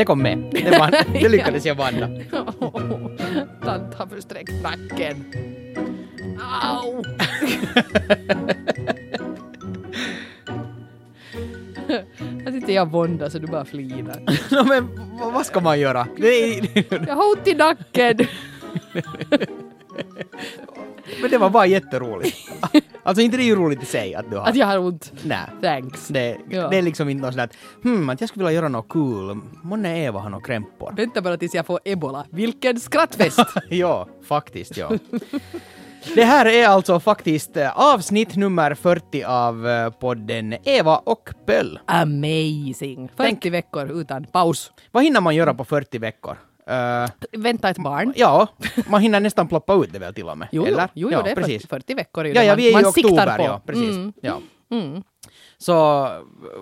Det kom med. Det, vann, det lyckades jag vanna. Tant har försträckt nacken. Au! Att inte jag våndas så du bara flinar. no, men vad ska man göra? Jag har ont i nacken! men det var bara jätteroligt. Alltså inte det är ju roligt i sig att du har... Att jag har ont. Nej. Thanks. Det, Ja. det är liksom inte något sånt att hmm, att jag skulle vilja göra något cool. Månne Eva har några krämpor. Vänta bara tills jag får ebola. Vilken skrattfest! ja, faktiskt ja. Det här är alltså faktiskt eh, avsnitt nummer 40 av eh, podden Eva och Pöll. Amazing! 40 Tänk. veckor utan paus. Vad hinner man göra på 40 veckor? Eh, Vänta ett barn. ja, man hinner nästan ploppa ut det väl till och med. Jo, jo, eller? jo, ja, det är precis. 40, 40 veckor. ju Ja, ja, man, vi är man i siktar oktober, på. ja, precis. Mm. Ja. Mm. Så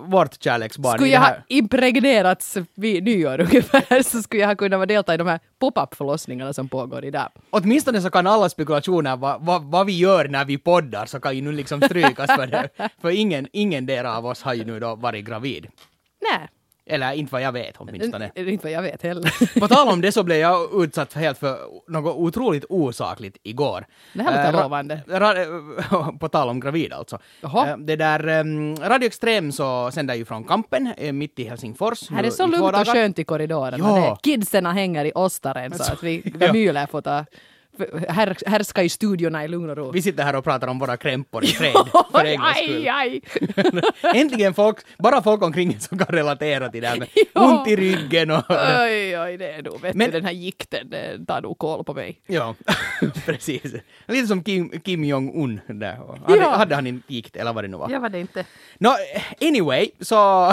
vårt kärleksbarn Skulle jag ha impregnerats vid nyår ungefär så skulle jag ha kunnat vara delta i de här pop-up förlossningarna som pågår idag. Åtminstone så kan alla spekulationer vad va, vad vi gör när vi poddar så kan ju nu liksom strykas för det. För ingen, ingen där av oss har ju nu då varit gravid. Nej, Eller inte vad jag vet åtminstone. det inte vad jag vet heller. På tal om det så blev jag utsatt för helt för något otroligt osakligt igår. Det här låter Eh, lovande. på tal om gravid alltså. Jaha. Eh, Det där, um, Radio Extrem så sänder ju från Kampen eh, mitt i Helsingfors. Här är så i två lugnt och skönt i korridorerna. Ja. Det- Kidsen hänger i ostaren så att vi, vi myler får ta här, härska i studiorna i lugn och ro. Vi sitter här och pratar om våra krämpor i fred. för en gångs skull. aj, aj! Äntligen folk, bara folk omkring en som kan relatera till det här med ont i ryggen och... Oj, oj, det är nog, vet Men- du, den här gikten det tar nog koll på mig. Ja, precis. Lite som Kim, Kim Jong-Un där. Hade, Ja. hade han inte gikt eller vad det nu var? Jag var det inte. Nå, anyway, så,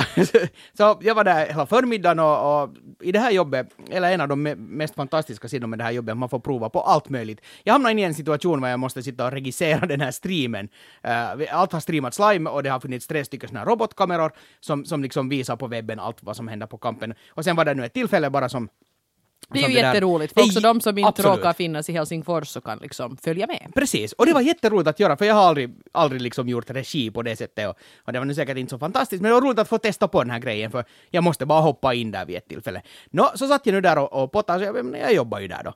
så jag var där hela förmiddagen och, och i det här jobbet, eller en av de me- mest fantastiska sidorna med det här jobbet, man får prova på allt möjligt. Jag hamnade in i en situation där jag måste sitta och regissera den här streamen. Uh, allt har streamats live och det har funnits tre stycken såna robotkameror som, som liksom visar på webben allt vad som händer på kampen. Och sen var det nu ett tillfälle bara som Det är ju det jätteroligt, för också de som inte absolut. råkar finnas i Helsingfors så kan liksom följa med. Precis, och det var jätteroligt att göra för jag har aldrig, aldrig liksom gjort regi på det sättet och, och det var nu säkert inte så fantastiskt men det var roligt att få testa på den här grejen för jag måste bara hoppa in där vid ett tillfälle. Nå, så satt jag nu där och, och pottade så jag, jag jobbar ju där då.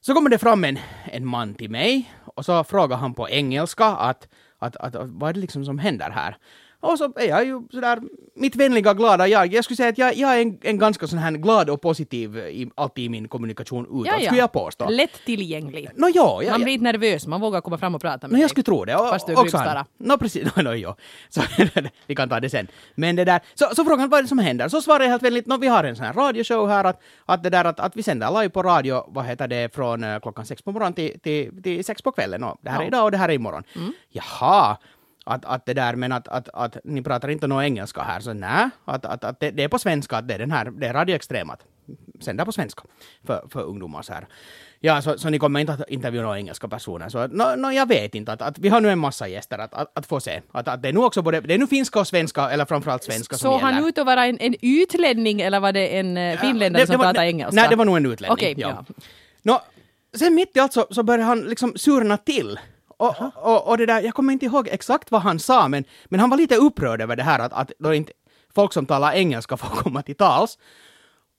Så kommer det fram en, en man till mig och så frågar han på engelska att, att, att, att vad är det liksom som händer här? Och så är jag ju sådär, mitt vänliga, glada jag. Jag skulle säga att jag, jag är en, en ganska sån här glad och positiv i, alltid i min kommunikation utåt, skulle jag påstå. Lätt tillgänglig. Nå ja, jag, Man blir inte nervös, man vågar komma fram och prata med No, jag dig. skulle tro det. Och, Fast du är han. No, precis. No, no, jo. Så, vi kan ta det sen. Men det där, så, så frågan vad är det som händer? Så svarar jag helt vänligt, no, vi har en sån här radioshow här, att, att det där att, att vi sänder live på radio, vad heter det, från eh, klockan sex på morgonen till, till, till sex på kvällen. Och det här är Ja. idag och det här är imorgon. Jaha. Att, att det där, men att, att, att ni pratar inte någon engelska här, så nej, att, att, att det, det är på svenska, att det är den här, det är Radio Extrem, att sända på svenska för, för ungdomar så här. Ja, så, så ni kommer inte att intervjua några engelska personer, så no, no, jag vet inte, att, att vi har nu en massa gäster att, att, att få se. Att, att det är nu också både, det är nu finska och svenska, eller framförallt svenska som Såg gäller. han ut att vara en, en utlänning eller var det en uh, finländare Det- som pratade engelska? Nej, det var nog en utlänning. Okej, ja. ja. Nå, sen mitt i allt så, så började han liksom surna till. Och, och, och det där, jag kommer inte ihåg exakt vad han sa, men, men han var lite upprörd över det här att, att då inte folk som talar engelska får komma till tals.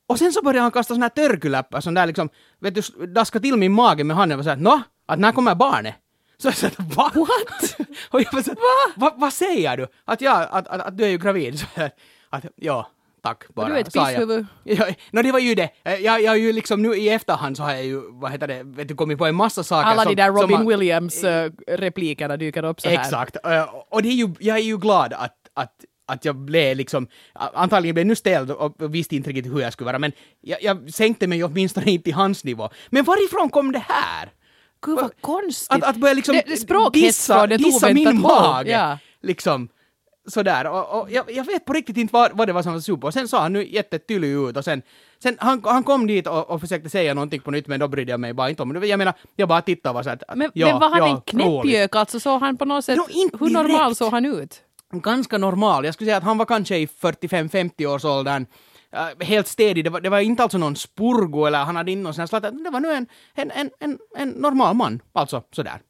Och sen så började han kasta såna här törkyläppar som där liksom, vet du, daska till min mage med handen och säga nå, att när kommer barnet? Så jag sa va? What? och jag var så va? va? Vad säger du? Att ja, att, att, att du är ju gravid. Så jag, att ja, tack bara. Du är ett pisshuvud. Ja, no, det var ju det. Eh, Jag, jag ju liksom nu i efterhand så har jag ju, vad heter det, vet du, kommit på en massa saker Alla som, de där Robin Williams-replikerna dyker upp så här. Exakt. Eh, Och det är ju, jag är ju glad att, att, att jag blev liksom, antagligen blev nu ställd och visste inte riktigt hur jag skulle vara, men jag, jag sänkte mig åtminstone inte till hans nivå. Men varifrån kom det här? Gud vad konstigt. Att, att börja liksom det, det dissa, dissa min mage. Ja. Liksom. Sådär. Och, och jag, jag vet på riktigt inte vad, vad det var som var super. Och sen sa han nu jättetydlig ut och sen, sen han, han kom dit och, och försökte säga någonting på nytt men då brydde jag mig bara inte om det. Jag menar, jag bara tittade och var så att, Men, ja, men var han ja, en knäppjök alltså? Såg han på något sätt... No, hur normal såg han ut? ganska normal. Jag skulle säga att han var kanske i 45-50 års åldern. Uh, helt stedig. Det var, det var inte alltså någon spurgo eller han hade inte någon sån här slatt. Det var nu en, en, en, en, en normal man. Alltså sådär.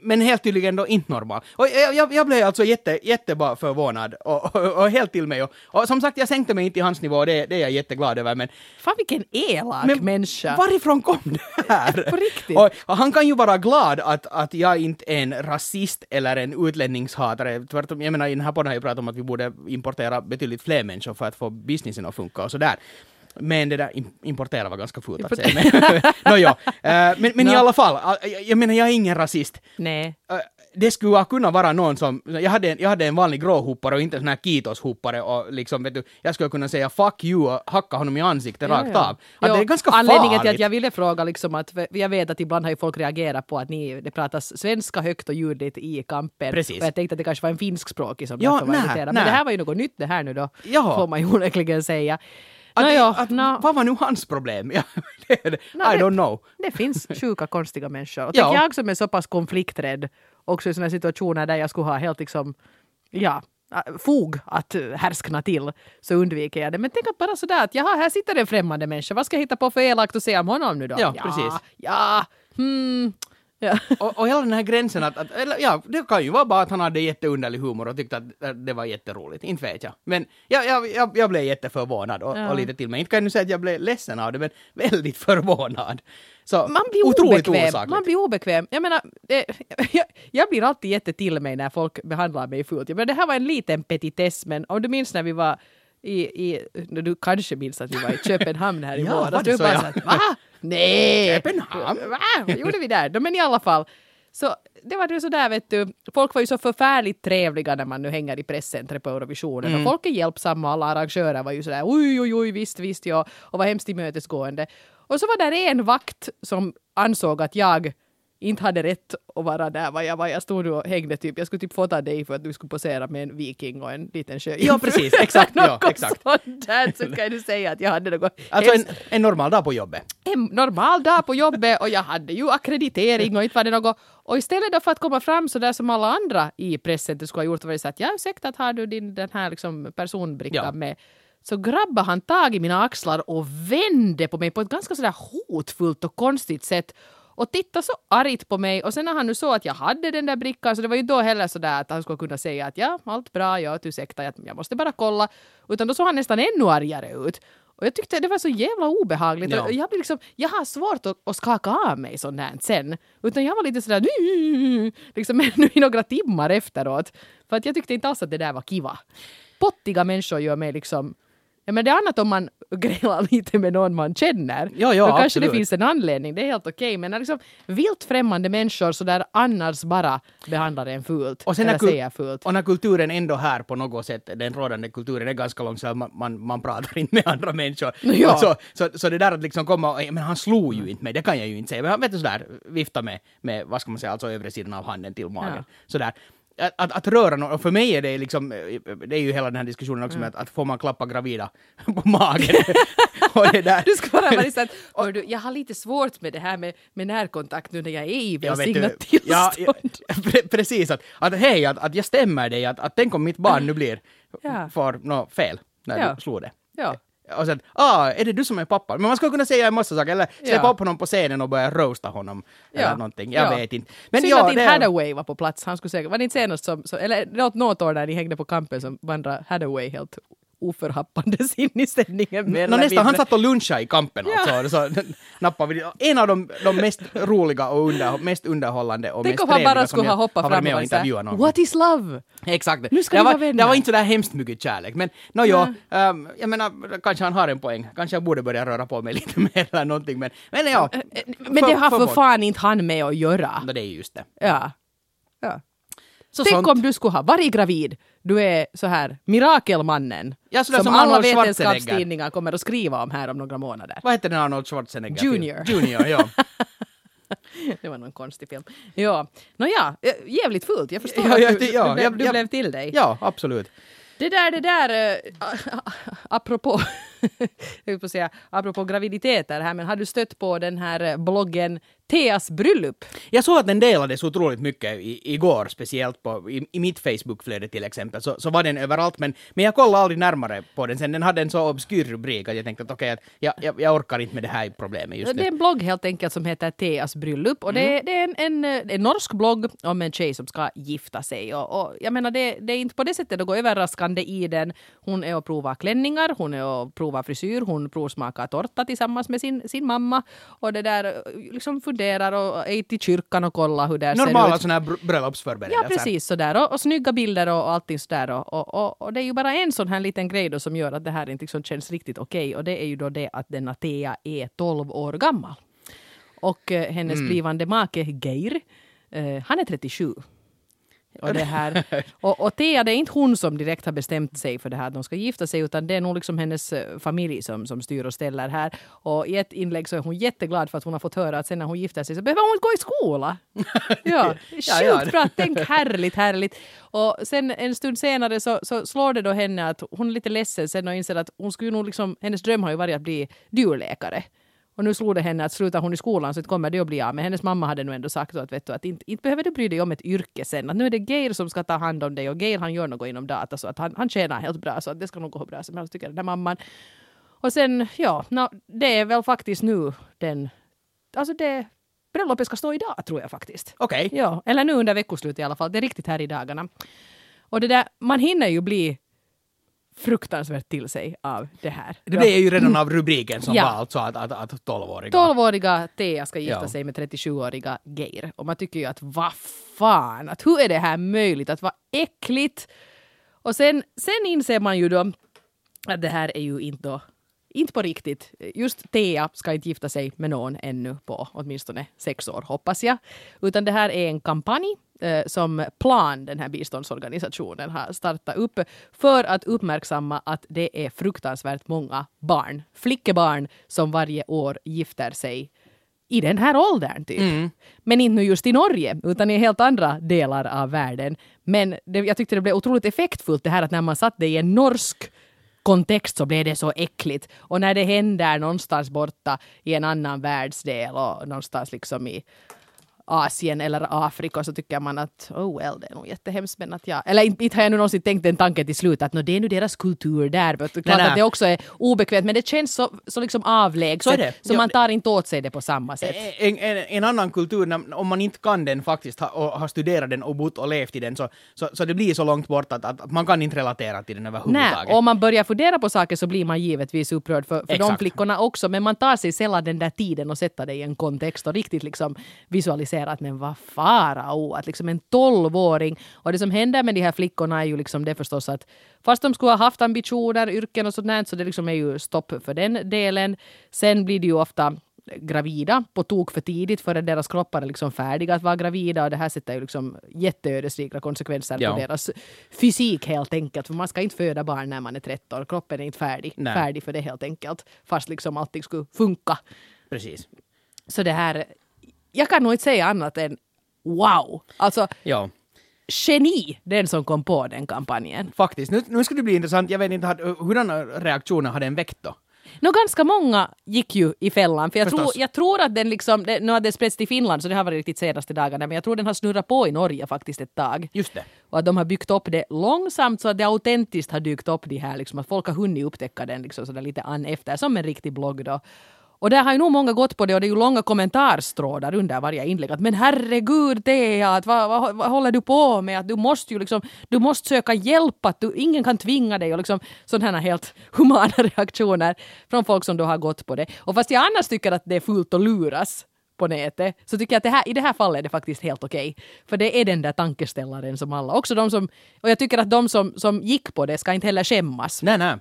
Men helt tydligen då inte normal. Och jag, jag, jag blev alltså jätte, jättebra förvånad och, och, och helt till mig. Och, och som sagt, jag sänkte mig inte i hans nivå, det, det är jag jätteglad över. Men, Fan vilken elak men människa. varifrån kom det här? På riktigt? Och, och han kan ju vara glad att, att jag inte är en rasist eller en utlänningshatare. Tvärtom, jag menar, i den här podden har jag pratat om att vi borde importera betydligt fler människor för att få businessen att funka och sådär. Men det där im- importera var ganska fult att säga. Men, no, jo. Eh, men men i Nå. alla fall, jag, menar jag är ingen rasist. Nej. Eh, det skulle ha kunnat vara någon som, jag hade, en- jag hade en vanlig gråhoppare och inte en sån här kitoshoppare och liksom vet du, jag skulle kunna säga fuck you och hacka honom i ansiktet rakt av. Att Jo, det är ganska Anledningen farligt. till att jag ville fråga liksom att, jag vet att ibland har ju folk reagerat på att ni, det pratas svenska högt och ljudligt i kampen. Precis. Och jag tänkte att det kanske var en finskspråkig som Ja, var irriterad. Men det här var ju något nytt det här nu då. Ja. Får man ju onekligen säga. Att, det- ja, att, nå. Vad var nu hans problem? Ja, det, det. I det- don't know. Det finns sjuka, konstiga människor. Och Ja. tänk jag som är så pass konflikträdd, också i sådana situationer där jag skulle ha helt liksom, ja, äh, fog att härskna till, så undviker jag det. Men tänk att bara sådär att jaha, här sitter en främmande människa, vad ska jag hitta på för elakt att säga om honom nu då? Ja, precis. Ja, hmm, ja. Och, och hela den här gränsen att, att eller, ja, det kan ju vara bara att han hade jätteunderlig humor och tyckte att äh, det var jätteroligt. Inte vet jag. Men jag, jag, jag, jag blev jätteförvånad och, Ja. och lite till mig. Inte kan jag nu säga att jag blev ledsen av det, men väldigt förvånad. Så Man blir otroligt obekväm. osakligt. Man blir obekväm. Jag menar, det, jag, jag blir alltid jätte till mig när folk behandlar mig fult. Jag menar, det här var en liten petitess, men om du minns när vi var i, i du kanske minns att vi var i Köpenhamn här i Ja, våras. Du bara ja? så att, va? Nej! Köpenhamn? Va? Vad gjorde vi där? No, men i alla fall. Så det var ju sådär vet du, folk var ju så förfärligt trevliga när man nu hänger i presscentret på Eurovisionen Mm. och folk är hjälpsamma och alla arrangörer var ju sådär oj oj oj visst visst ja och var hemskt tillmötesgående. Och så var där en vakt som ansåg att jag inte hade rätt att vara där var jag var. Jag stod och hängde typ, jag skulle typ fota dig för att du skulle posera med en viking och en liten sjö. Ja, precis. Exakt, ja, exakt. sånt där så kan du säga att jag hade något Alltså en, en normal dag på jobbet. en normal dag på jobbet och jag hade ju akkreditering och inte var det något. Och istället då för att komma fram så där som alla andra i pressen skulle ha gjort var det så att ja ursäkta att har du din den här liksom personbrickan Ja. med så grabbade han tag i mina axlar och vände på mig på ett ganska sådär hotfullt och konstigt sätt och tittade så argt på mig och sen när han nu såg att jag hade den där brickan så det var ju då heller sådär att han skulle kunna säga att ja, allt bra, ja, ursäkta, jag, jag måste bara kolla. Utan då såg han nästan ännu argare ut. Och jag tyckte det var så jävla obehagligt. Ja. Jag, liksom, jag har svårt att, att skaka av mig sånt här sen. Utan jag var lite sådär liksom ännu i några timmar efteråt. För att jag tyckte inte alls att det där var kiva. Pottiga människor gör mig liksom Ja, men det är annat om man grälar lite med någon man känner. Ja, ja, Då kanske absolut. det finns en anledning, det är helt okej. Men när liksom vilt främmande människor så där annars bara behandlar en fult. Och, sen säger fult. och när kulturen ändå här på något sätt, den rådande kulturen är ganska långsam, man, man, man pratar inte med andra människor. Ja. Så, så, så det där att liksom komma och, men han slog ju inte mig, det kan jag ju inte säga. Men han vet du sådär, vifta med, med, vad ska man säga, alltså övre sidan av handen till magen. Ja. Sådär. Att, att, att röra någon, och för mig är det liksom, det är ju hela den här diskussionen också Mm. med att, att får man klappa gravida på magen. och det där. Du ska bara vara liksom att, "Hör du, jag har lite svårt med det här med, med närkontakt nu när jag är i Ja, välsignat ja, tillstånd. ja, pre- precis, att, att hej, att, att jag stämmer dig, att, att tänk om mitt barn nu blir, Ja. får något fel när Ja. du slår det. Ja. Och sen, ah, är det du som är pappa? Men man skulle kunna säga en massa saker, eller släppa Ja. upp honom på scenen och börja roasta honom. Ja. Eller någonting, jag Ja. vet inte. Men Synd ja, att inte det, Hathaway var på plats. Han skulle säkert, var det inte senast som, så, eller något, något år när ni hängde på kampen som vandrade Hathaway helt oförhappandes in i sändningen. no, nästan, han satt och lunchade i kampen Ja. alltså. Så nappade vi. En av de, de mest roliga och under, mest underhållande och Tänk mest trevliga bara skulle ha hoppat fram och och intervjuat någon. What is love? Exakt. Nu ska det, var, vänner. det var inte sådär hemskt mycket kärlek. Men no, jo, ehm, jag menar, kanske han har en poäng. Kanske jag borde börja röra på mig lite mer eller någonting. Men, men ja. Men det har för förvånad. fan inte han med att göra. No, det är ju just det. Ja. ja. Så Tänk sånt. om du skulle ha varit gravid. Du är så här mirakelmannen. Ja, som, som alla vetenskapstidningar kommer att skriva om här om några månader. Vad heter den Arnold Schwarzenegger? Junior. Junior, ja. Det var någon konstig film. Ja, Nåja, eh, jävligt fullt. Jag förstår Ja, att ja, du, ja, du, blev, jag- du jag- blev till dig. ja, absolut. Det där, det där, äh, apropå, jag på att säga, apropå graviditeter här, men har du stött på den här eh, bloggen Teas bröllop. Jag såg att den delades otroligt mycket i, igår, speciellt på, i, i mitt Facebookflöde till exempel, så, så var den överallt, men, men jag kollade aldrig närmare på den sen. Den hade en så obskyr rubrik att jag tänkte att okej, okay, jag, jag, jag, orkar inte med det här problemet just nu. Det är en blogg helt enkelt som heter Teas bröllop och mm. det, det, är en, en, en, norsk blogg om en tjej som ska gifta sig. Och, och jag menar, det, det, är inte på det sättet något överraskande i den. Hon är och provar klänningar, hon är och provar frisyr, hon provsmakar tårta tillsammans med sin, sin mamma och det där liksom funderar och är till kyrkan och kollar hur det ser ut. Normala sådana här bröllopsförberedelser. Ja, precis sådär. Och, och snygga bilder och, och allting sådär. Och, och, och, och, det är ju bara en sån här liten grej då som gör att det här inte liksom känns riktigt okej. Okay. Och det är ju då det att denna Tea är 12 år gammal. Och eh, hennes mm. blivande make Geir, eh, han är 37. Och, det här, och, och Thea, det är inte hon som direkt har bestämt sig för det här att de ska gifta sig utan det är nog liksom hennes eh, familj som, som styr och ställer här. Och i ett inlägg så är hon jätteglad för att hon har fått höra att sen när hon gifter sig så behöver hon inte gå i skola. Ja, sjukt ja, bra. Tänk härligt, härligt. Och sen en stund senare så, så slår det då henne att hon är lite ledsen sen och inser att hon skulle nog liksom, hennes dröm har ju varit att bli djurläkare. Och nu slog det henne att slutar hon i skolan så kommer det att bli av. Men hennes mamma hade nu ändå sagt att, vet du, att inte, inte behöver du bry dig om ett yrke sen. Att nu är det Geir som ska ta hand om dig och Geir han gör något inom data så att han, han tjänar helt bra så att det ska nog gå bra som helst tycker den där mamman. Och sen, ja, no, det är väl faktiskt nu den, alltså det bröllopet ska stå idag tror jag faktiskt. Okej. Okay. Ja, eller nu under veckoslutet i alla fall. Det är riktigt här i dagarna. Och det där, man hinner ju bli fruktansvärt till sig av det här. Det är ju redan av rubriken som ja. var alltså att, att, att 12-åriga... 12-åriga Thea ska gifta ja. sig med 37-åriga Geir. Och man tycker ju att vad fan, att hur är det här möjligt? Att vara äckligt? Och sen, sen inser man ju då att det här är ju inte inte på riktigt. Just Thea ska inte gifta sig med någon ännu på åtminstone sex år, hoppas jag. Utan det här är en kampanj som Plan, den här biståndsorganisationen, har startat upp för att uppmärksamma att det är fruktansvärt många barn, flickebarn, som varje år gifter sig i den här åldern typ. Mm. Men inte just i Norge, utan i helt andra delar av världen. Men det, jag tyckte det blev otroligt effektfullt det här att när man satt det i en norsk kontext så blev det så äckligt. Och när det händer någonstans borta i en annan världsdel och någonstans liksom i Asien eller Afrika så tycker man att oh well, det är nog jättehemskt men att jag... Eller inte, inte har jag nu någonsin tänkt den tanken till slut att no, det är nu deras kultur där. Klart nej, nej. att det också är obekvämt men det känns så, så liksom avlägset så, så ja, man tar inte åt sig det på samma sätt. En, en, en annan kultur, om man inte kan den faktiskt ha, och har studerat den och bott och levt i den så, så, så det blir så långt bort att, att, man kan inte relatera till den överhuvudtaget. Nej, och om man börjar fundera på saker så blir man givetvis upprörd för, för de flickorna också men man tar sig sällan den där tiden och sätter det i en kontext och riktigt liksom visualisera att men vad farao, att liksom en tolvåring. Och det som händer med de här flickorna är ju liksom det förstås att fast de skulle ha haft ambitioner, yrken och sånt så det liksom är ju stopp för den delen. Sen blir det ju ofta gravida på tok för tidigt förrän deras kroppar är liksom färdiga att vara gravida och det här sätter ju liksom jätteödesdigra konsekvenser ja. på deras fysik helt enkelt. För man ska inte föda barn när man är 13. Kroppen är inte färdig, färdig för det helt enkelt. Fast liksom allting skulle funka. Precis. Så det här jag kan nog inte säga annat än wow. Alltså, ja. geni den som kom på den kampanjen. Faktiskt. Nu, nu skulle det bli intressant. Jag vet inte, hurdana reaktioner har den väckt då? No, ganska många gick ju i fällan, för jag, tror, jag tror att den liksom, det, nu har det spritts till Finland så det har varit riktigt senaste dagarna, men jag tror den har snurrat på i Norge faktiskt ett tag. Just det. Och att de har byggt upp det långsamt så att det autentiskt har dykt upp de här, liksom, att folk har hunnit upptäcka den liksom sådär lite an efter, som en riktig blogg då. Och där har ju nog många gått på det och det är ju långa kommentarstrådar under varje inlägg. Att men herregud Thea, att vad, vad, vad, håller du på med? Att du måste ju liksom, du måste söka hjälp, att du, ingen kan tvinga dig och liksom sådana här helt humana reaktioner från folk som då har gått på det. Och fast jag annars tycker att det är fult att luras på nätet så tycker jag att det här, i det här fallet är det faktiskt helt okej. Okay. För det är den där tankeställaren som alla, också de som, och jag tycker att de som, som gick på det ska inte heller skämmas. Nej, nej.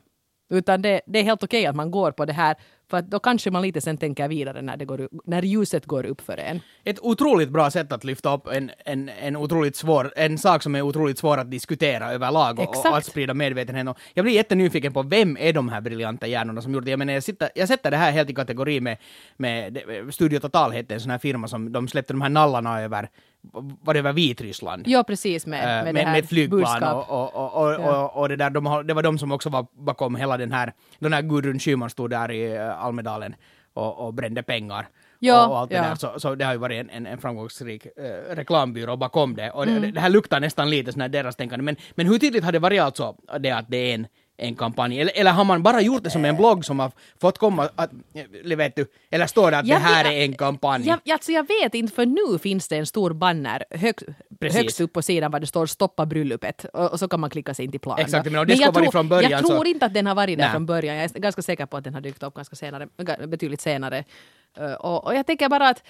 Utan det, det är helt okej okay att man går på det här för då kanske man lite sen tänker vidare när, det går, när ljuset går upp för en. Ett otroligt bra sätt att lyfta upp en, en, en, otroligt svår, en sak som är otroligt svår att diskutera överlag och, och att sprida medvetenhet. Och jag blir jättenyfiken på vem är de här briljanta hjärnorna som gjorde det. Jag menar, jag, sitter, jag sätter det här helt i kategori med, med Studio Total hette en sån här firma som de släppte de här nallarna över var det över Vitryssland? Ja, precis, med, med, med, det här med ett flygplan och, och, och, och, ja. och, det där, de det var de som också var bakom hela den här, den här Gudrun Schyman stod där i Almedalen och, och brände pengar Ja, och, allt det ja. där. Så, så det har ju varit en, en, en framgångsrik eh, reklambyrå bakom det. Och Mm. det, det här luktar nästan lite sån här deras tänkande. Men, men hur tydligt har det varit alltså det att det är en en kampanj? Eller, eller har man bara gjort det som en blogg som har fått komma att, eller vet du, eller står det att Jag det här vet- är en kampanj? Jag, alltså jag vet inte, för nu finns det en stor banner hög, högst upp på sidan var det står stoppa bröllopet och, och så kan man klicka sig in till plan. Exakt, men om det varit tror- från början Jag så- tror inte att den har varit där Nej. från början. Jag är ganska säker på att den har dykt upp ganska senare, betydligt senare. Uh, och, och jag tänker bara att eh,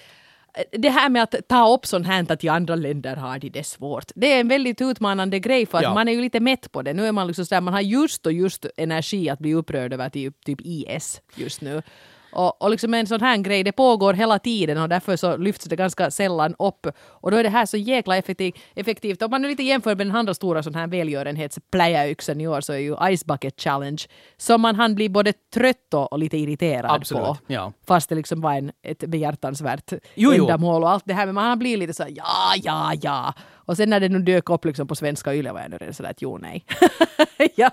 det här med att ta upp sånt här att i andra länder har de det svårt. Det är en väldigt utmanande grej för att Ja. man är ju lite mätt på det. Nu är man liksom sådär, man har just och just energi att bli upprörd över typ, typ IS just nu. Och, och liksom en sån här grej, det pågår hela tiden och därför så lyfts det ganska sällan upp. Och då är det här så jäkla effektiv, effektivt. Om man nu lite jämför med den andra stora sån här välgörenhetspläjayxan i år så är ju Ice Bucket Challenge som man hann bli både trött och, lite irriterad Absolut, på. ja. Fast det liksom var en, ett behjärtansvärt Jo, ändamål och allt det här. Men man blivit lite så här, ja, ja, ja. Och sen när det nu dök upp liksom på svenska Yle var jag nu redan sådär att jo, nej. jag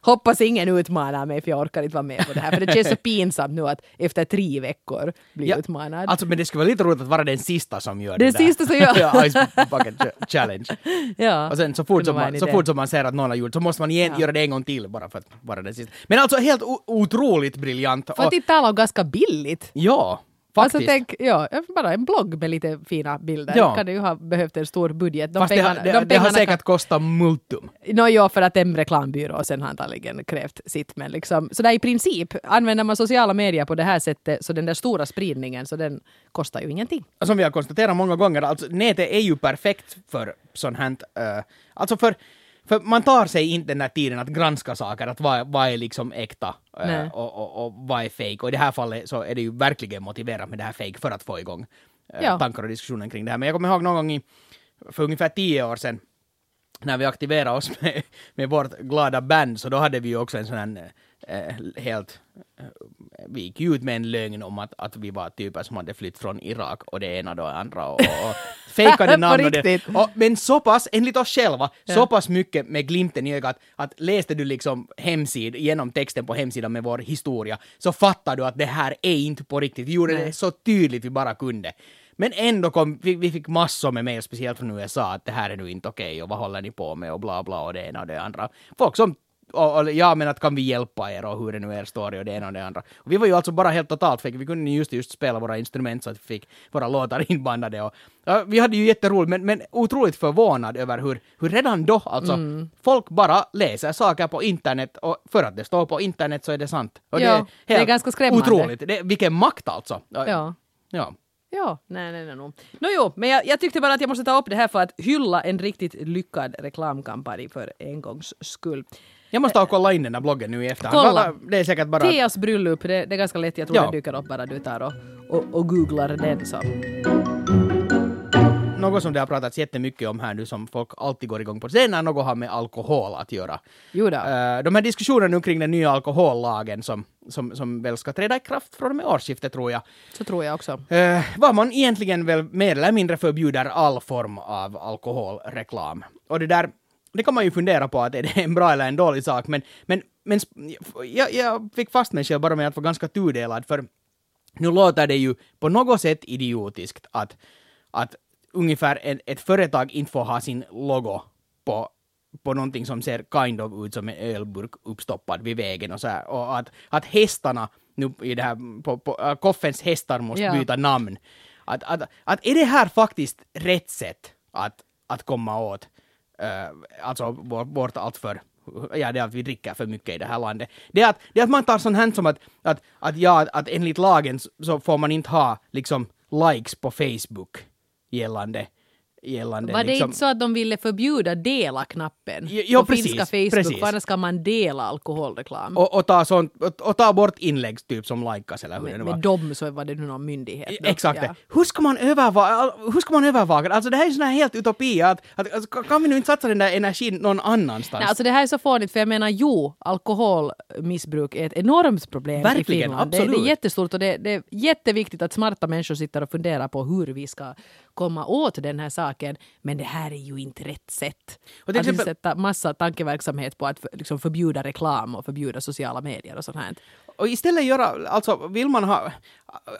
hoppas ingen utmanar mig för jag orkar inte vara med på det här. För det känns så pinsamt nu att efter tre veckor bli Ja, utmanad. Alltså men det skulle vara lite roligt att vara den sista som gör Den det där. sista som gör- ja, Ice Bucket Challenge. ja. Och sen så fort, som man, så fort som man ser att någon har gjort så måste man igen, Ja. göra det en gång till bara för att vara den sista. Men alltså helt otroligt briljant. För att inte tala om ganska billigt. Ja, faktiskt. Alltså tänk, ja, bara en blogg med lite fina bilder. Ja. Kan det ju ha behövt en stor budget. De Fast det, har- pengarna- det, de det har pengarna säkert kostat multum. Nå ja, för att en reklambyrå sen har antagligen krävt sitt. Men liksom, så där i princip, använder man sociala medier på det här sättet så den där stora spridningen, så den kostar ju ingenting. Som vi har konstaterat många gånger, alltså nätet är ju perfekt för sånt här. Uh, alltså för, för man tar sig inte den där tiden att granska saker, att vad, vad är liksom äkta Nej. och, och, och vad är fake. Och i det här fallet så är det ju verkligen motiverat med det här fake för att få igång eh, Ja. tankar och diskussioner kring det här. Men jag kommer ihåg någon gång i, för ungefär tio år sedan när vi aktiverade oss med, med vårt glada band, så då hade vi ju också en sån här eh, helt... Eh, vi gick ut med en lögn om att, att vi var typer som hade flytt från Irak och det ena och det andra och, och, fejkade namn och det. Och, men så pass, enligt oss själva, Ja. så pass mycket med glimten i ögat att läste du liksom hemsid, genom texten på hemsidan med vår historia, så fattar du att det här är inte på riktigt. Vi gjorde Nej. det så tydligt vi bara kunde. Men ändå kom, vi, vi fick massor med mejl, speciellt från USA, att det här är nu inte okej och vad håller ni på med och bla bla och det ena och det andra. Folk som och, och, ja, men att kan vi hjälpa er och hur är nu er story och det ena och det andra. Och vi var ju alltså bara helt totalt fake. Vi kunde just, just spela våra instrument så att vi fick våra låtar inbandade och ja, vi hade ju jätteroligt men, men otroligt förvånad över hur, hur redan då alltså Mm. folk bara läser saker på internet och för att det står på internet så är det sant. Och Ja, det är ganska skrämmande. Otroligt. Det, vilken makt alltså. Ja. ja. Ja, nej, nej, nej. Nå jo, men jag, jag tyckte bara att jag måste ta upp det här för att hylla en riktigt lyckad reklamkampanj för en gångs skull. Jag måste och kolla in den där bloggen nu i efterhand. Kolla. Det är säkert bara... Teas bröllop, det, det är ganska lätt. Jag tror Ja. den dyker upp bara du tar och, och, och googlar den. Så. Något som det har pratats jättemycket om här nu som folk alltid går igång på, det är när något har med alkohol att göra. Jo då. Eh, de här diskussionerna nu kring den nya alkohollagen som, som, som väl ska träda i kraft från och med årsskiftet tror jag. Så tror jag också. Uh, var man egentligen väl mer eller mindre förbjuder all form av alkoholreklam. Och det där, det kan man ju fundera på att är det en bra eller en dålig sak, men, men, men jag, jag fick fast mig själv bara med att vara ganska tudelad, för nu låter det ju på något sätt idiotiskt att, att ungefär en, ett företag inte får ha sin logo på på någonting som ser kind of ut som en ölburk uppstoppad vid vägen och så här. Och att, att hästarna nu i det här, på, på, äh, Koffens hästar måste Ja. byta namn. Att, att, att är det här faktiskt rätt sätt att, att komma åt Eh, alltså bort vårt allt för Ja, det är att vi dricker för mycket i det här landet. Det är att, det är att man tar sånt här som att, att, att, ja, att enligt lagen så får man inte ha liksom likes på Facebook gällande, gällande Var det liksom, inte så att de ville förbjuda dela-knappen Jo, på precis, finska Facebook? precis. För annars ska man dela alkoholreklam. och, och, ta sånt, och, och ta bort inlägg typ som likas eller hur det med, nu var. med dem så var det nu någon myndighet. då. Exakt Ja. det. Hur ska man övervaka, hur ska man övervaka? Alltså det här är sån här helt utopi att, att alltså, kan vi nu inte satsa den där energin någon annanstans? Nej, alltså det här är så fånigt för jag menar jo, alkoholmissbruk är ett enormt problem i Verkligen, Finland. Det, det absolut. är jättestort och det, det är jätteviktigt att smarta människor sitter och funderar på hur vi ska komma åt den här saken. Men det här är ju inte rätt sätt. Och till att exempel- sätta massa tankeverksamhet på att för- liksom förbjuda reklam och förbjuda sociala medier och sånt här. Och istället göra, alltså vill man ha,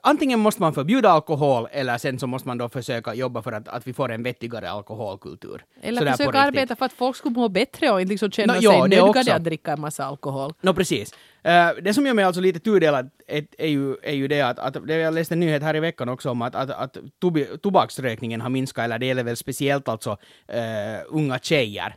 antingen måste man förbjuda alkohol eller sen så måste man då försöka jobba för att, att vi får en vettigare alkoholkultur. Eller Sådär försöka arbeta för att folk skulle må bättre och inte liksom känna Nå, sig det nödgade att dricka en massa alkohol. No precis. Eh, det som gör mig alltså lite tudelad är, är, ju, är ju det att, att det, jag läste en nyhet här i veckan också om att, att, att tobi, tobaksrökningen har minskat, eller det gäller väl speciellt alltså eh, unga tjejer.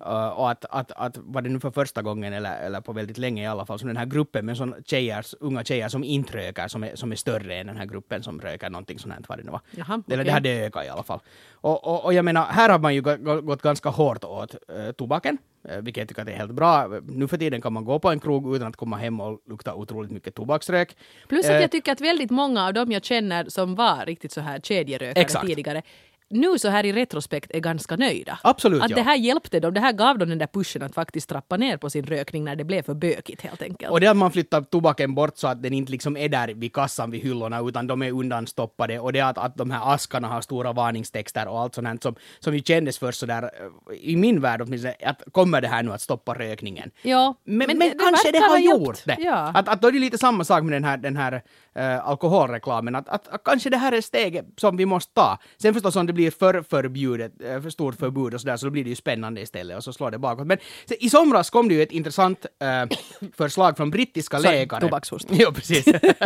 Eh, och att, att, att var det nu för första gången, eller, eller på väldigt länge i alla fall, som den här gruppen med sån tjejer, unga tjejer som inte röker, som är, som är större än den här gruppen som röker någonting sånt här, vad det nu var. Jaha, Eller okej. det hade ökat i alla fall. Och, och, och jag menar, här har man ju gå- gå- gått ganska hårt åt eh, tobaken, eh, vilket jag tycker att är helt bra. Nu för tiden kan man gå på en krog utan att komma hem och lukta otroligt mycket tobaksrök. Plus Eh, att jag tycker att väldigt många av dem jag känner som var riktigt så här kedjerökare Exakt. tidigare nu så här i retrospekt är ganska nöjda. Absolut, Att ja. det här hjälpte dem, det här gav dem den där pushen att faktiskt trappa ner på sin rökning när det blev för bökigt helt enkelt. Och det att man flyttar tobaken bort så att den inte liksom är där vid kassan vid hyllorna utan de är undanstoppade och det att, att de här askarna har stora varningstexter och allt sånt här som, som ju kändes först sådär, eh, i min värld åtminstone, att kommer det här nu att stoppa rökningen? ja, Men, men, kanske det verkar har ha gjort det. Ja. Att, att då är det lite samma sak med den här, den här eh, alkoholreklamen, att, att, att kanske det här är steget som vi måste ta. Sen förstås om det blir för förbjudet, eh, för stort förbud och sådär, så då blir det ju spännande istället och så slår det bakåt. Men så, i somras kom det ju ett intressant eh, förslag från brittiska Sorry, läkare. tobakshost. ja, precis.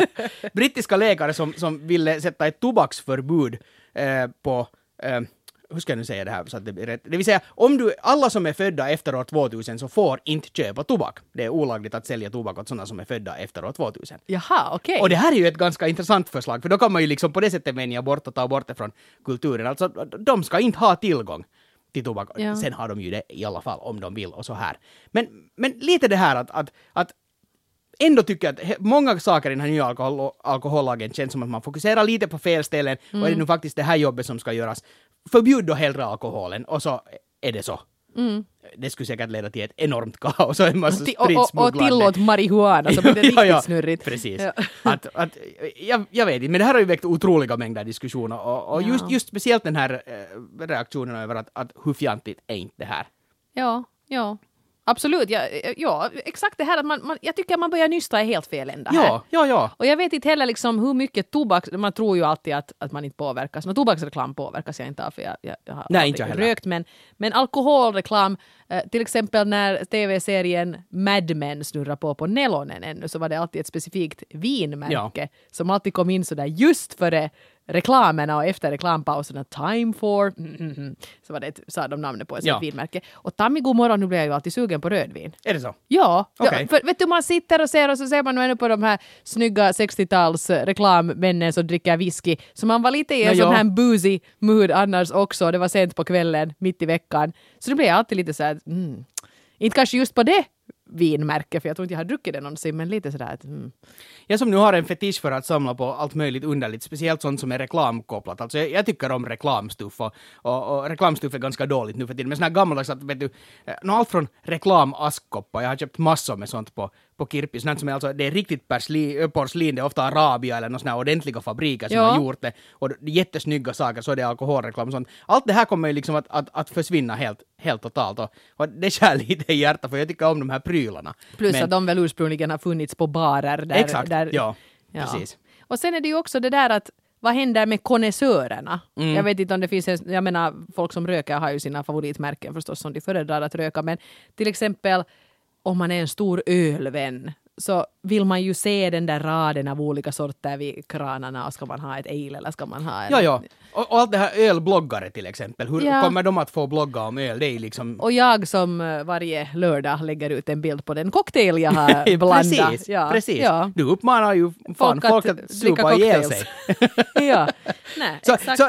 brittiska läkare som, som ville sätta ett tobaksförbud på hur ska jag nu säga det här så att det blir rätt? Det vill säga, om du, alla som är födda efter år 2000 så får inte köpa tobak. Det är olagligt att sälja tobak åt sådana som är födda efter år 2000. Jaha, okej. Och det här är ju ett ganska intressant förslag, för då kan man ju liksom på det sättet vänja bort och ta bort det från kulturen. Alltså, de ska inte ha tillgång till tobak. Ja. Sen har de ju det i alla fall om de vill och så här. Men, men lite det här att, att, att ändå tycker jag att många saker i den här nya alkohol, alkohollagen känns som att man fokuserar lite på fel ställen och är det nu faktiskt det här jobbet som ska göras. Förbjud då hellre alkoholen och så är det så. Det skulle säkert leda till ett enormt kaos och en massa Ti- och, och, spritsmugglande. tillåt marijuana så blir det riktigt snurrigt. Precis. Ja. Att, att, jag, jag vet inte, men det här har ju väckt otroliga mängder diskussioner och, och just, Ja. just speciellt den här eh, reaktionen över att, att hur fjantigt är inte det här? Ja, ja. Absolut, ja, ja, exakt det här att man, man, jag tycker att man börjar nysta i helt fel ända här. Ja, ja, ja. Och jag vet inte heller liksom hur mycket tobak, man tror ju alltid att, att man inte påverkas. Men tobaksreklam påverkas jag inte av för jag, jag, jag har Nej, inte jag rökt. Men, men alkoholreklam, eh, till exempel när tv-serien Mad Men snurrar på på Nelonen ännu så var det alltid ett specifikt vinmärke som alltid kom in sådär just före reklamerna och efter reklampauserna time for mm, mm, mm, så var det ett, sa de namnet på ett Ja. vinmärke. Och Tammy, god morgon, nu blir jag ju alltid sugen på rödvin. Är det så? Ja, Okej. ja, för vet du man sitter och ser och så ser man nu ännu på de här snygga 60-tals eh, reklammännen som dricker whisky. Så man var lite i en Nå, sån här boozy mood annars också. Det var sent på kvällen, mitt i veckan. Så det blev jag alltid lite så här, mm. inte kanske just på det vinmärke, för jag tror inte jag har druckit det någonsin, men lite sådär att mm. Jag som nu har en fetisch för att samla på allt möjligt underligt, speciellt sånt som är reklamkopplat. Alltså jag, jag tycker om reklamstuff och, och, och reklamstuff är ganska dåligt nu för tiden. Men sådana här gammaldags, att vet du, eh, nå allt från reklamaskkoppar, jag har köpt massor med sånt på, på Kirpis, sånt som är alltså, det är riktigt porslin, det är ofta Arabia eller några ordentliga fabriker som Ja. har gjort det. Och det jättesnygga saker, så är det alkoholreklam och sånt. Allt det här kommer ju liksom att, att, att försvinna helt, helt totalt och, och det skär lite i hjärtat för jag tycker om de här prylarna. Plus Men- att de väl ursprungligen har funnits på barer. Där, Exakt, där, ja, precis. Och sen är det ju också det där att vad händer med konnässörerna? Mm. Jag vet inte om det finns, jag menar folk som röker har ju sina favoritmärken förstås som de föredrar att röka men till exempel om man är en stor ölvän så vill man ju se den där raden av olika sorter vid kranarna och ska man ha ett ale eller ska man ha en... Ja, ja. Och, och allt det här ölbloggare till exempel. Hur Ja. kommer de att få blogga om öl? Det är liksom... Och jag som eh, varje lördag lägger ut en bild på den cocktail jag har blandat. precis, ja, precis. Ja. Du uppmanar ju fan Folk folk att att, supa ihjäl sig. ja. Nej, Så, exakt. så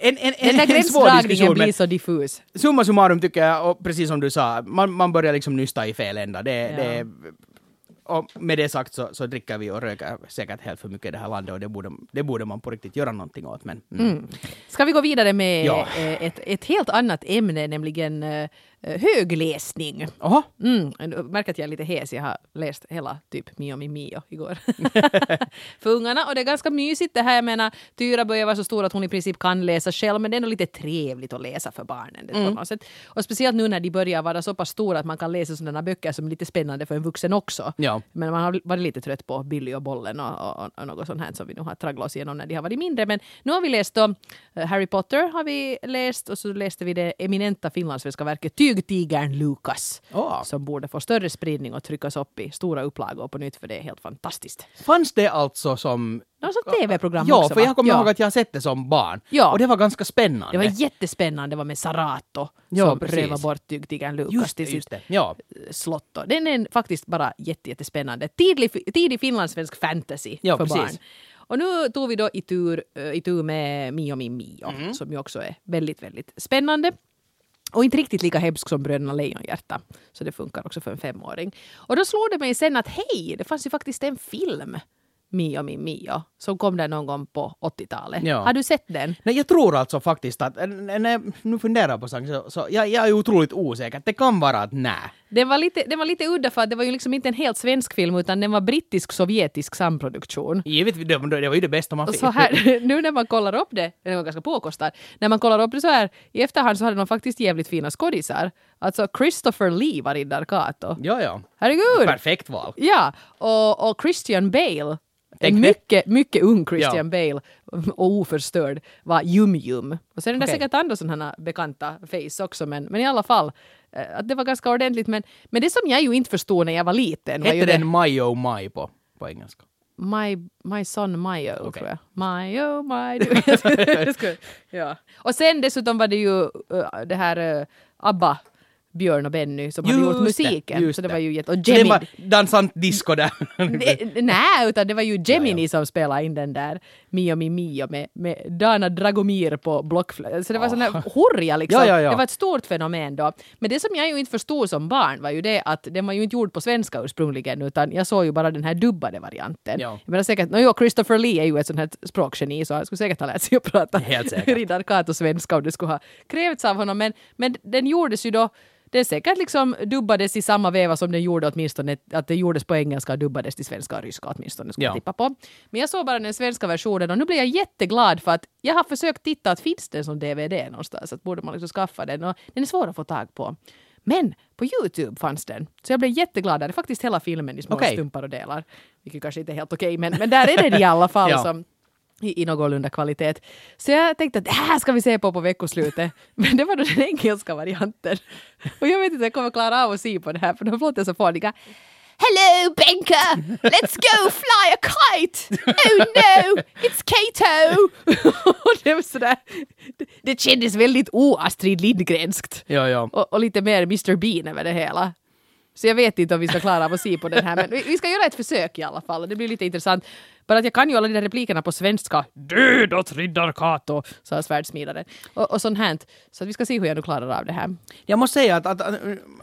en, en, en, den där gränsdragningen blir så diffus. summa summarum tycker jag, och precis som du sa, man, man börjar liksom nysta i fel ända. Det, Ja. det, och med det sagt så, så dricker vi och röker säkert helt för mycket i det här landet och det borde, det borde man på riktigt göra någonting åt. Men, mm. Mm. Ska vi gå vidare med Ja. eh, ett, ett helt annat ämne, nämligen eh, högläsning. Oho. Mm, märker att jag är lite hes. Jag har läst hela typ Mio mi Mio igår. för ungarna. Och det är ganska mysigt det här. Jag menar, Tyra börjar vara så stor att hon i princip kan läsa själv. Men det är nog lite trevligt att läsa för barnen. Det sätt. Och speciellt nu när de börjar vara så pass stora att man kan läsa sådana böcker som är lite spännande för en vuxen också. Ja. Men man har varit lite trött på Billy och bollen och, och, och något sånt här som vi nu har tragglat oss igenom när de har varit mindre. Men nu har vi läst då, eh, Harry Potter har vi läst och så läste vi det eminenta finlandssvenska verket Tygtigern Lukas. Åh. Som borde få större spridning och tryckas upp i stora upplagor på nytt för det är helt fantastiskt. Fanns det alltså som... Det var som tv-program Ja, också för va? jag kommer ja. ihåg att jag har sett det som barn. Ja. Och det var ganska spännande. Det var jättespännande, det var med Sarato Ja, som precis. rövar bort Tygtigern Lukas just det, till just sitt det. Ja. slott. då. Den är faktiskt bara jätte, jättespännande. Tidig, tidig finlandssvensk fantasy Ja, för precis. barn. Och nu tog vi då i tur, eh, i tur med Mio min Mio, Mm. som ju också är väldigt, väldigt spännande. Och inte riktigt lika hemsk som Bröderna Lejonhjärta. Så det funkar också för en femåring. Och då slog det mig sen att hej, det fanns ju faktiskt en film, Mio min Mio, som kom där någon gång på 80-talet. Ja. Har du sett den? Nej, jag tror alltså faktiskt att, när jag nu funderar på saken så, så jag, jag är otroligt osäker. Det kan vara att nej. Den var, lite, den var lite udda för att det var ju liksom inte en helt svensk film utan den var brittisk-sovjetisk samproduktion. Givetvis, det, det var ju det bästa man fick. så här, nu när man kollar upp det, den var ganska påkostad, när man kollar upp det så här i efterhand så hade de faktiskt jävligt fina skådisar. Alltså Christopher Lee var Riddar Kato. Ja, ja. Herregud! Perfekt val. Ja, och, och Christian Bale, Tänk en det. mycket, mycket ung Christian Ja. Bale och oförstörd var Yum. Och sen är det Okej. säkert andra sådana bekanta face också, men, men i alla fall, eh, att det var ganska ordentligt. Men, men det som jag ju inte förstod när jag var liten var ju Hette det, den My Oh My på, på engelska? My, my son Mayo, Okej. tror jag. Mayo. Det skulle- ja. Och sen dessutom var det ju uh, det här uh, ABBA, Björn och Benny, som hade Just gjort det, musiken. just så det det. var ju jätte... Och Så det Gemini. var dansant disco där. Det- Nej, utan det var ju Gemini som spelade in den där Mio mi Mio med, med Dana Dragomir på blockflöjt. Så det var sån här hurja liksom. Ja, ja, ja. Det var ett stort fenomen då. Men det som jag ju inte förstod som barn var ju det att den var ju inte gjord på svenska ursprungligen utan jag såg ju bara den här dubbade varianten. Ja. Jag menar säkert, no, jo, Christopher Lee är ju ett sånt här språkgeni så han skulle säkert ha lärt sig att prata Helt säkert. Riddar Kato-svenska om det skulle ha krävts av honom. Men, men den gjordes ju då det säkert liksom dubbades i samma veva som den gjorde åtminstone, att det gjordes på engelska och dubbades till svenska och ryska åtminstone, skulle Ja. jag tippa på. Men jag såg bara den svenska versionen och nu blev jag jätteglad för att jag har försökt titta att finns den som DVD någonstans, att borde man liksom skaffa den och den är svår att få tag på. Men på Youtube fanns den. Så jag blev jätteglad. Där är faktiskt hela filmen i små Okej. stumpar och delar. Vilket kanske inte är helt okej, men, men där är den i alla fall Ja. som i, någorlunda kvalitet. Så jag tänkte att det här ska vi se på på veckoslutet. Men det var då den engelska varianten. Och jag vet inte, jag kommer klara av att se på det här för de låter så fåniga. Hello Benka! Let's go fly a kite! Oh no! It's Kato! det var sådär, det kändes väldigt o-Astrid Lindgrenskt. ja, ja. Och, och lite mer Mr Bean över det hela. Så jag vet inte om vi ska klara av att se på den här, men vi, vi ska göra ett försök i alla fall. Det blir lite intressant. Bara att jag kan ju alla de där replikerna på svenska. Död åt riddar Kato, sa svärdsmidaren. Och, och sånt här. Så att vi ska se hur jag nu klarar av det här. Jag måste säga att, att, att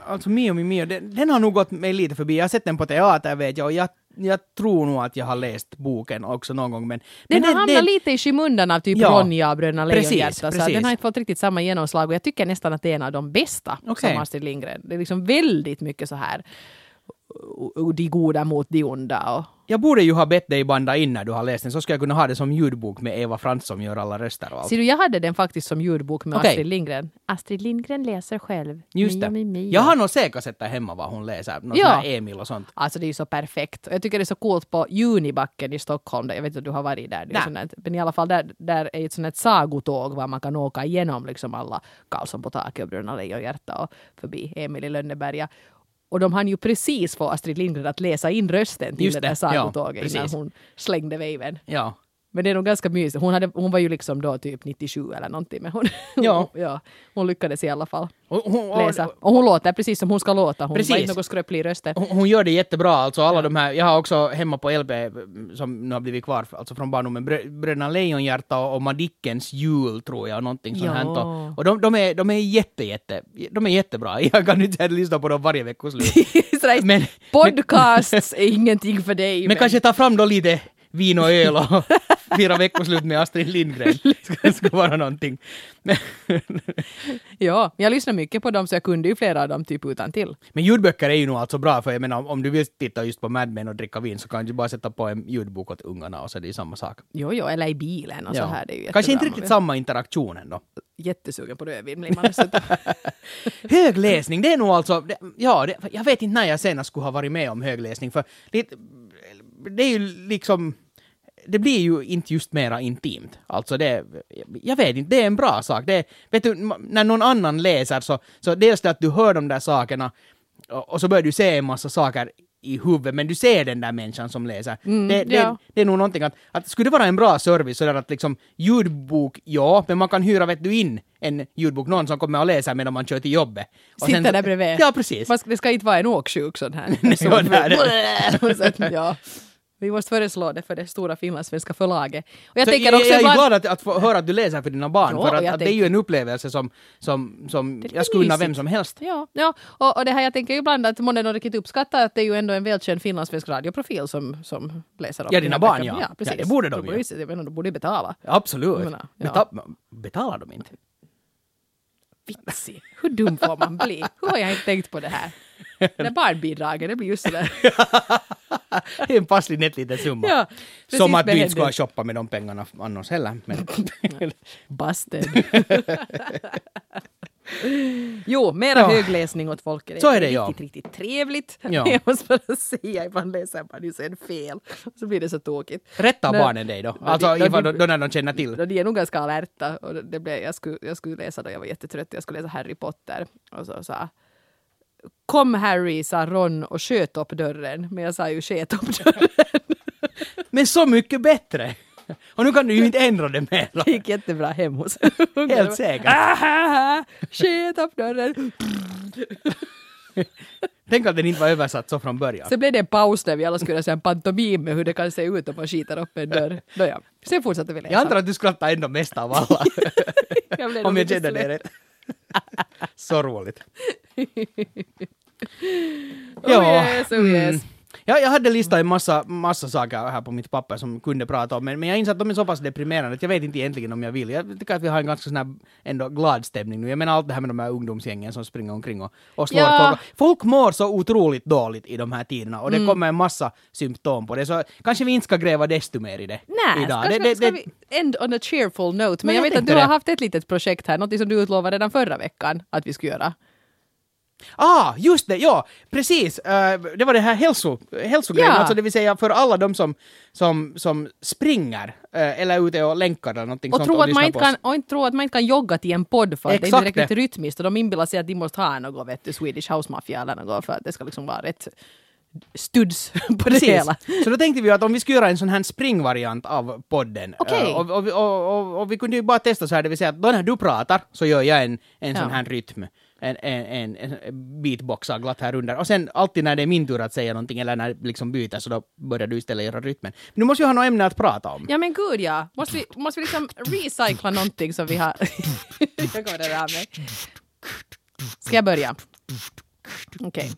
alltså Mio mi Mio, den, den har nog gått mig lite förbi. Jag har sett den på teater vet jag och jag, jag tror nog att jag har läst boken också någon gång. Men, Den men har hamnat lite i skymundan av typ Ja. Ronja och Bröderna Precis, Lejonhjärta. Så precis. den har inte fått riktigt samma genomslag och jag tycker nästan att det är en av de bästa Okej. som Astrid Lindgren. Det är liksom väldigt mycket så här de goda mot de onda. Och, Jag borde ju ha bett dig banda in när du har läst den, så ska jag kunna ha det som ljudbok med Eva Frans som gör alla röster och allt. Ser du, jag hade den faktiskt som ljudbok med Okej. Astrid Lindgren. Astrid Lindgren läser själv. Just Mio, det. mi, mio. Jag har nog säkert sett det hemma vad hon läser, någon Ja. sån här Emil och sånt. Alltså det är ju så perfekt. Och jag tycker det är så coolt på Junibacken i Stockholm. Där, jag vet inte om du har varit där. Det är Nej. sånt här, men i alla fall där, där är ett sånt här sagotåg var man kan åka igenom liksom alla Karlsson på taket och Bröderna Lejonhjärta och förbi Emil i Lönneberga. Och de hann ju precis få Astrid Lindgren att läsa in rösten till Just det där det, sagotåget ja, innan hon slängde veven. Ja. Men det är nog ganska mysigt. Hon, hade, hon var ju liksom då typ 97 eller någonting. Men hon, Ja. ja, hon lyckades i alla fall Och hon, läsa. och, hon låter precis som hon ska låta. Hon Precis. var inte något skröplig i rösten. hon, hon gör det jättebra, alltså alla de här, jag har också hemma på LP som nu har blivit kvar, alltså från barndomen, Brö- Bröderna Lejonhjärta och, och Madickens jul tror jag, någonting sånt Ja. här. Och, och de, de, är, de är jätte, jätte, de är jättebra. Jag kan inte lyssna på dem varje veckoslut. Men- Podcasts är ingenting för dig. Men kanske ta fram då lite vin och öl och fira veckoslut med Astrid Lindgren. Det skulle vara någonting. Ja, jag lyssnar mycket på dem så jag kunde ju flera av dem typ utan till. men ljudböcker är ju nog alltså bra, för jag menar om du vill titta just på Mad Men och dricka vin så kan du bara sätta på en ljudbok åt ungarna och så är det ju samma sak. Jo, jo, eller i bilen och så här. Det är ju Kanske inte riktigt samma interaktion ändå. Jättesugen på rödvin blir man. Högläsning, det är nog alltså, det, ja, det, jag vet inte när jag senast skulle ha varit med om högläsning, för det, det är ju liksom, det blir ju inte just mera intimt. Alltså det, jag vet inte, det är en bra sak. Det, vet du, när någon annan läser så, så dels det att du hör de där sakerna och, och så börjar du se en massa saker i huvudet, men du ser den där människan som läser. det, det, ja. det är nog någonting att, att skulle det vara en bra service sådär att liksom ljudbok, ja, men man kan hyra vet du in en ljudbok, någon som kommer och läser medan man kör till jobbet. Och Sitter så- där bredvid. Ja, precis. Man det ska inte vara en åksjuk sån här. Så att, ja. Vi måste föreslå det för det stora finlandssvenska förlaget. Och jag Så tänker jag, också jag är ibland... glad att, att få höra att du läser för dina barn, Ja, för att, jag att det är ju en upplevelse som, som, som är jag skulle unna vem som helst. Ja, ja. Och, och det här jag tänker ibland att många nog riktigt uppskattar att det är ju ändå en välkänd finlandssvensk radioprofil som, som läser upp Ja, dina barn, ja. ja. Precis. Ja, det borde de ju. borde, Jag menar, de borde ju betala. Absolut. Jag menar, ja. Beta, betalar de inte? Vitsig. Hur dum får man bli? Hur har jag inte tänkt på det här? Det där barnbidraget, det blir just sådär. Det är en passlig nätt summa. Ja, som att du inte behändigt. ska shoppa med de pengarna annars heller. Men, Busted. jo, mera Ja. högläsning åt folket. Så är det, ja. riktigt, riktigt trevligt. Ja. Jag måste bara säga, ibland läser man ju sen fel. Så blir det så tokigt. rättar barnen dig då? Alltså de- ifall då, då när de känner till? Då de är nog ganska alerta. Och det blev, jag, skulle, jag skulle läsa då jag var jättetrött. Jag skulle läsa Harry Potter. Och så sa Kom Harry, sa Ron och sköt upp dörren. Men jag sa ju sket upp dörren. Men så mycket bättre! Och nu kan du ju inte ändra det mer. Det gick jättebra hem hos Helt säkert. Sket upp dörren. Tänk att den inte var översatt så från början. Sen blev det en paus där vi alla skulle göra en pantomim med hur det kan se ut om man skitar upp en dörr. Nåja, sen fortsatte vi läsa. Jag antar att du skrattar ändå mest av alla. Jag Om jag känner slät. rätt. Så roligt. Oh yes, oh yes. Ja, jag hade listat en massa, massa saker här på mitt papper som kunde prata om, men, men jag inser att de är så pass deprimerande att jag vet inte egentligen om jag vill. Jag tycker att vi har en ganska sån här ändå glad stämning nu. Jag menar allt det här med de här ungdomsgängen som springer omkring och, och slår Ja. folk. Folk mår så otroligt dåligt i de här tiderna och det Mm. kommer en massa symptom på det. Så kanske vi inte ska gräva desto mer i det Nej, idag. ska, Det, ska det, vi end on a cheerful note? Men Men jag jag vet att du har det. haft ett litet projekt här, något som du utlovade redan förra veckan att vi skulle göra. Ah, just det, ja, precis. Eh, det var det här hälso, hälsogrejen, Ja. alltså det vill säga för alla de som, som, som springer eh, eller är ute och länkar eller någonting Och, sånt tro att man inte kan, och inte tro att man inte kan jogga till en podd för att det är inte det. rytmiskt och de inbillar sig att de måste ha något, vet du, Swedish House Mafia eller något för att det ska liksom vara rätt studs på det Precis. hela. Så då tänkte vi att om vi skulle göra en sån här springvariant av podden. Eh, och, och, och, och, och vi kunde ju bara testa så här, det vill säga att då när du pratar så gör jag en, en sån Ja. här rytm. En, en, en, beatboxar glatt här under. Och sen alltid när det är min tur att säga någonting eller när det liksom byter så då börjar du istället göra rytmen. Men du måste ju ha något ämne att prata om. Ja men gud ja, måste vi, måste vi liksom recycla någonting som vi har... jag kommer det där med. Ska jag börja? Okej.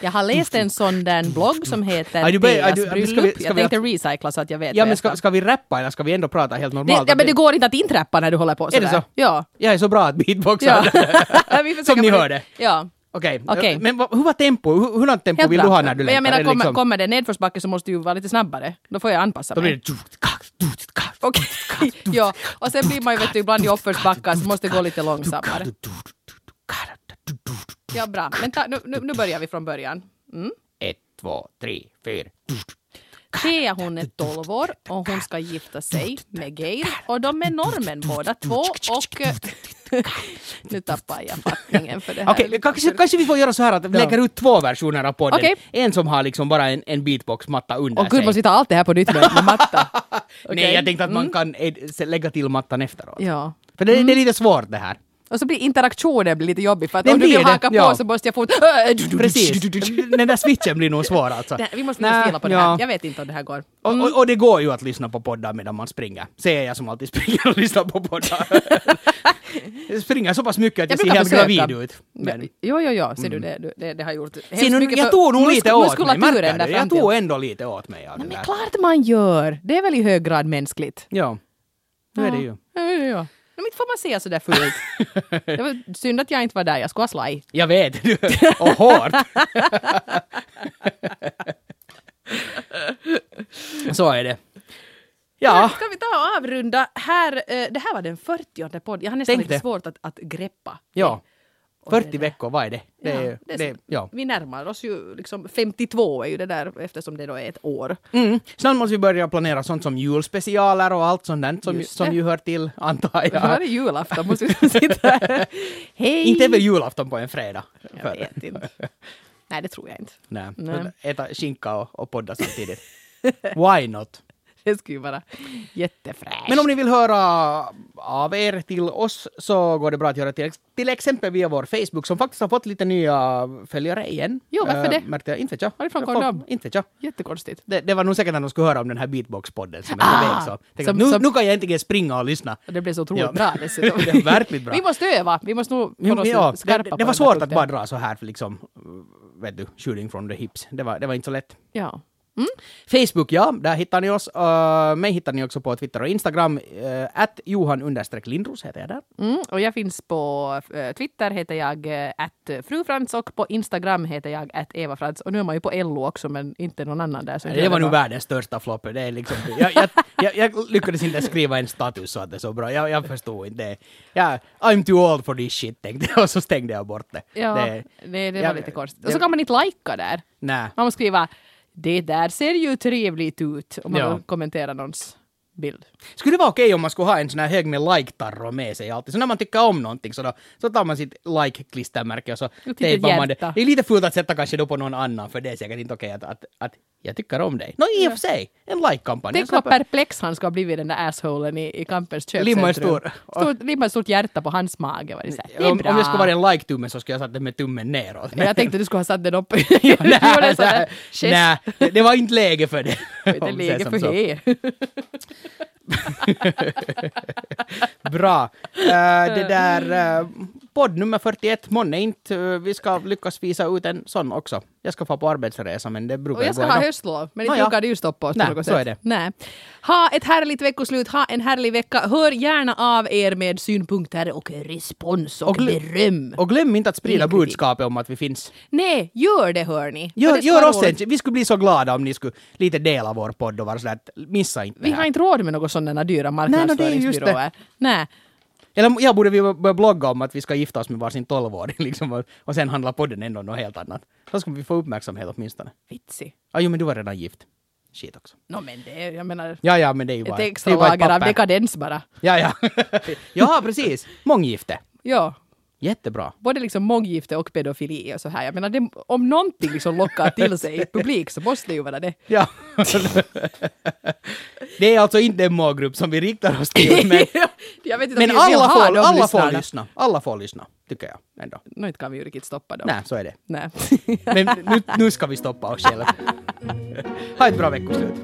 Jag har läst en sån där blogg som heter Aj, du börjar- aj, Peas du- ska vi- bröllop. ska Jag vi- tänkte recycla så att jag vet Ja vad men jag ska, ska vi rappa eller ska vi ändå prata helt det, normalt? ja, Att men det går inte att intrappa när du håller på Är sådär. det så? Ja. Jag är så bra att beatboxa. ja. Vi försöker Som ni på det. hörde. Ja. Okej, Okej. men vad- hur var tempo? Hur, hurdant tempo Helt vill bra. du ha när du Men jag menar, Är det kommer, liksom- kommer det nedförsbacke så måste du ju vara lite snabbare. Då får jag anpassa Då mig. blir det... Okej. ja, och sen blir man ju vet du, ibland i uppförsbackar så måste det gå lite långsammare. Ja, bra. Men ta, nu, nu, nu börjar vi från början. Mm. Ett, två, tre, fyra. Thea hon är 12 år och hon ska gifta sig med Geir och de är normen båda två och... nu tappar jag fattningen för det här. Okej, kanske, kanske vi får göra så här att vi lägger ut två versioner av podden. Okej. En som har liksom bara en, en beatbox-matta under Och gud, sig. måste vi ta allt det här på nytt med, med matta? Nej, Okej. jag tänkte att man Mm. kan eh, lägga till mattan efteråt. Ja. För det, det är lite svårt det här. Och så blir interaktionen blir lite jobbig för att Den om du vill det, haka på ja. så måste jag få... Precis. Den där switchen blir nog svår alltså. Det- Vi måste nog spela på det ja. här. Jag vet inte om det här går. Och, och, och det går ju att lyssna på poddar medan man springer. Säger jag som alltid springer och lyssnar på poddar. Jag springer så pass mycket att jag, Jag ser helt försöka. gravid ut. Men, Jo, jo, jo, ser du det, du- det, det har gjort hemskt ser nu, mycket jag tog nog lite åt mig, märker du? Jag tog ändå lite åt mig av Nej, det men klart man gör! Det är väl i hög grad mänskligt. Ja, nu är det ju. Ja, ja, ja. Får man se sådär fult. det var synd att jag inte var där, jag skulle ha slaj. Jag vet, du. och hårt. så är det. Ja, Ska vi ta och avrunda? Här, eh, det här var den 40 podd. Jag har nästan Tänk lite det. svårt att, att greppa. ja. Och det 40 där. veckor, vad är det? Det ja, det det, ja. Vi närmar oss ju liksom 52 är ju det där eftersom det då är ett år. Mm. Snart måste vi börja planera sånt som julspecialer och allt sånt där som, som ju hör till, antar jag. Varje julafton måste vi sitta. Hej! Inte väl julafton på en fredag? Jag För- vet inte. Nej, det tror jag inte. Nej. Nej. Äta skinka och, och podda samtidigt. Why not? Det skulle ju vara jättefräscht. Men om ni vill höra av er till oss så går det bra att göra till, till exempel via vår Facebook som faktiskt har fått lite nya följare igen. Jo, varför Eh, det? Märkte jag. Inte vet jag. Varifrån kom de? Inte vet jag. Jättekonstigt. Det, det var nog säkert när de skulle höra om den här beatbox-podden som är på Ah, väg. Så. Tänkte som- nu, som- nu kan jag äntligen springa och lyssna. Och det blev så otroligt Ja. bra dessutom. Det är verkligt bra. Vi måste öva. Vi måste nog Jo, ja, skarpa det, det, på det var svårt att bara dra så här för liksom, vet du, shooting from the hips. Det var, det var inte så lätt. Ja. Facebook, ja, där hittar ni oss. Uh, mig hittar ni också på Twitter och Instagram. Uh, att Johan Lindros heter jag där. Mm, och jag finns på eh, Twitter heter jag uh, att frufrans och på Instagram heter jag att Eva Frans. Och nu är man ju på LO också men inte någon annan där. Så Det var nog världens största flopp. Det är liksom, jag, jag, jag, jag lyckades inte skriva en status så att det är så bra. Jag, jag förstod inte. det. Ja, I'm too old for this shit tänkte jag och så stängde jag bort det. Ja, det det, det var jag- lite konstigt. det- Och så kan man inte lajka där. nej. Man måste skriva det där ser ju trevligt ut om man Ja. vill kommentera någons bild. Skulle det vara okej om man skulle ha en sån här hög med like-tarro med sig alltid? Så när man tycker om någonting så, då, så tar man sitt like-klistermärke och så tejpar man det. Det är lite fult att sätta kanske då på någon annan för det är säkert inte okej att, att, att jag tycker om dig. Nå i och för sig, en like-kampanj. Tänk vad perplex han ska ha blivit den där assholen i, i Kampens Limma en köpcentrum. stor- Stort, limma ett stort hjärta på hans mage. Var det, så här, om, bra. om jag skulle vara en like-tumme så skulle jag satt den med tummen neråt. Men jag tänkte du skulle ha satt den upp. nej, sån där gest. nej, det, var inte läge för det. Det vi säger läge för det. Bra. Eh, det där, uh, podd nummer 41, månne inte. vi ska lyckas visa ut en sån också. Jag ska få på arbetsresa men det brukar Och ju jag ska gå ha höstlov, men inte ja. brukar det ju stoppa oss Nej, på något så sätt. är det. Nej. Ha ett härligt veckoslut, ha en härlig vecka. Hör gärna av er med synpunkter och respons och, Och glö- beröm. Och glöm inte att sprida budskapet om att vi finns. Nej, gör det hörni. Gör, det gör oss en, vi skulle bli så glada om ni skulle lite dela vår podd och vara sådär missa inte Vi det har här. inte råd med några sådana dyra marknadsföringsbyråer. Nej, Eller ja, borde vi börja blogga om att vi ska gifta oss med varsin tolvåring liksom, och, och sen handla podden ändå något helt annat. Då skulle vi få uppmärksamhet åtminstone. vitsi. Ah, jo, men du var redan gift. Shit också. Nå men det, jag menar, Ja, ja, men det är ju bara... ett är extra lager av dekadens bara. Ja, ja. ja, precis. Månggifte. Ja, Jättebra. både liksom månggifte och pedofili och så här. Jag menar, det, om någonting liksom lockar till sig publik så måste det ju vara det. Ja. det är alltså inte en målgrupp som vi riktar oss till, men, men alla, får, alla får lyssna. Alla får lyssna, tycker jag ändå. Nå, inte kan vi ju riktigt stoppa dem. Nej, så är det. Nej. Men nu, nu ska vi stoppa oss själva. ha ett bra veckoslut.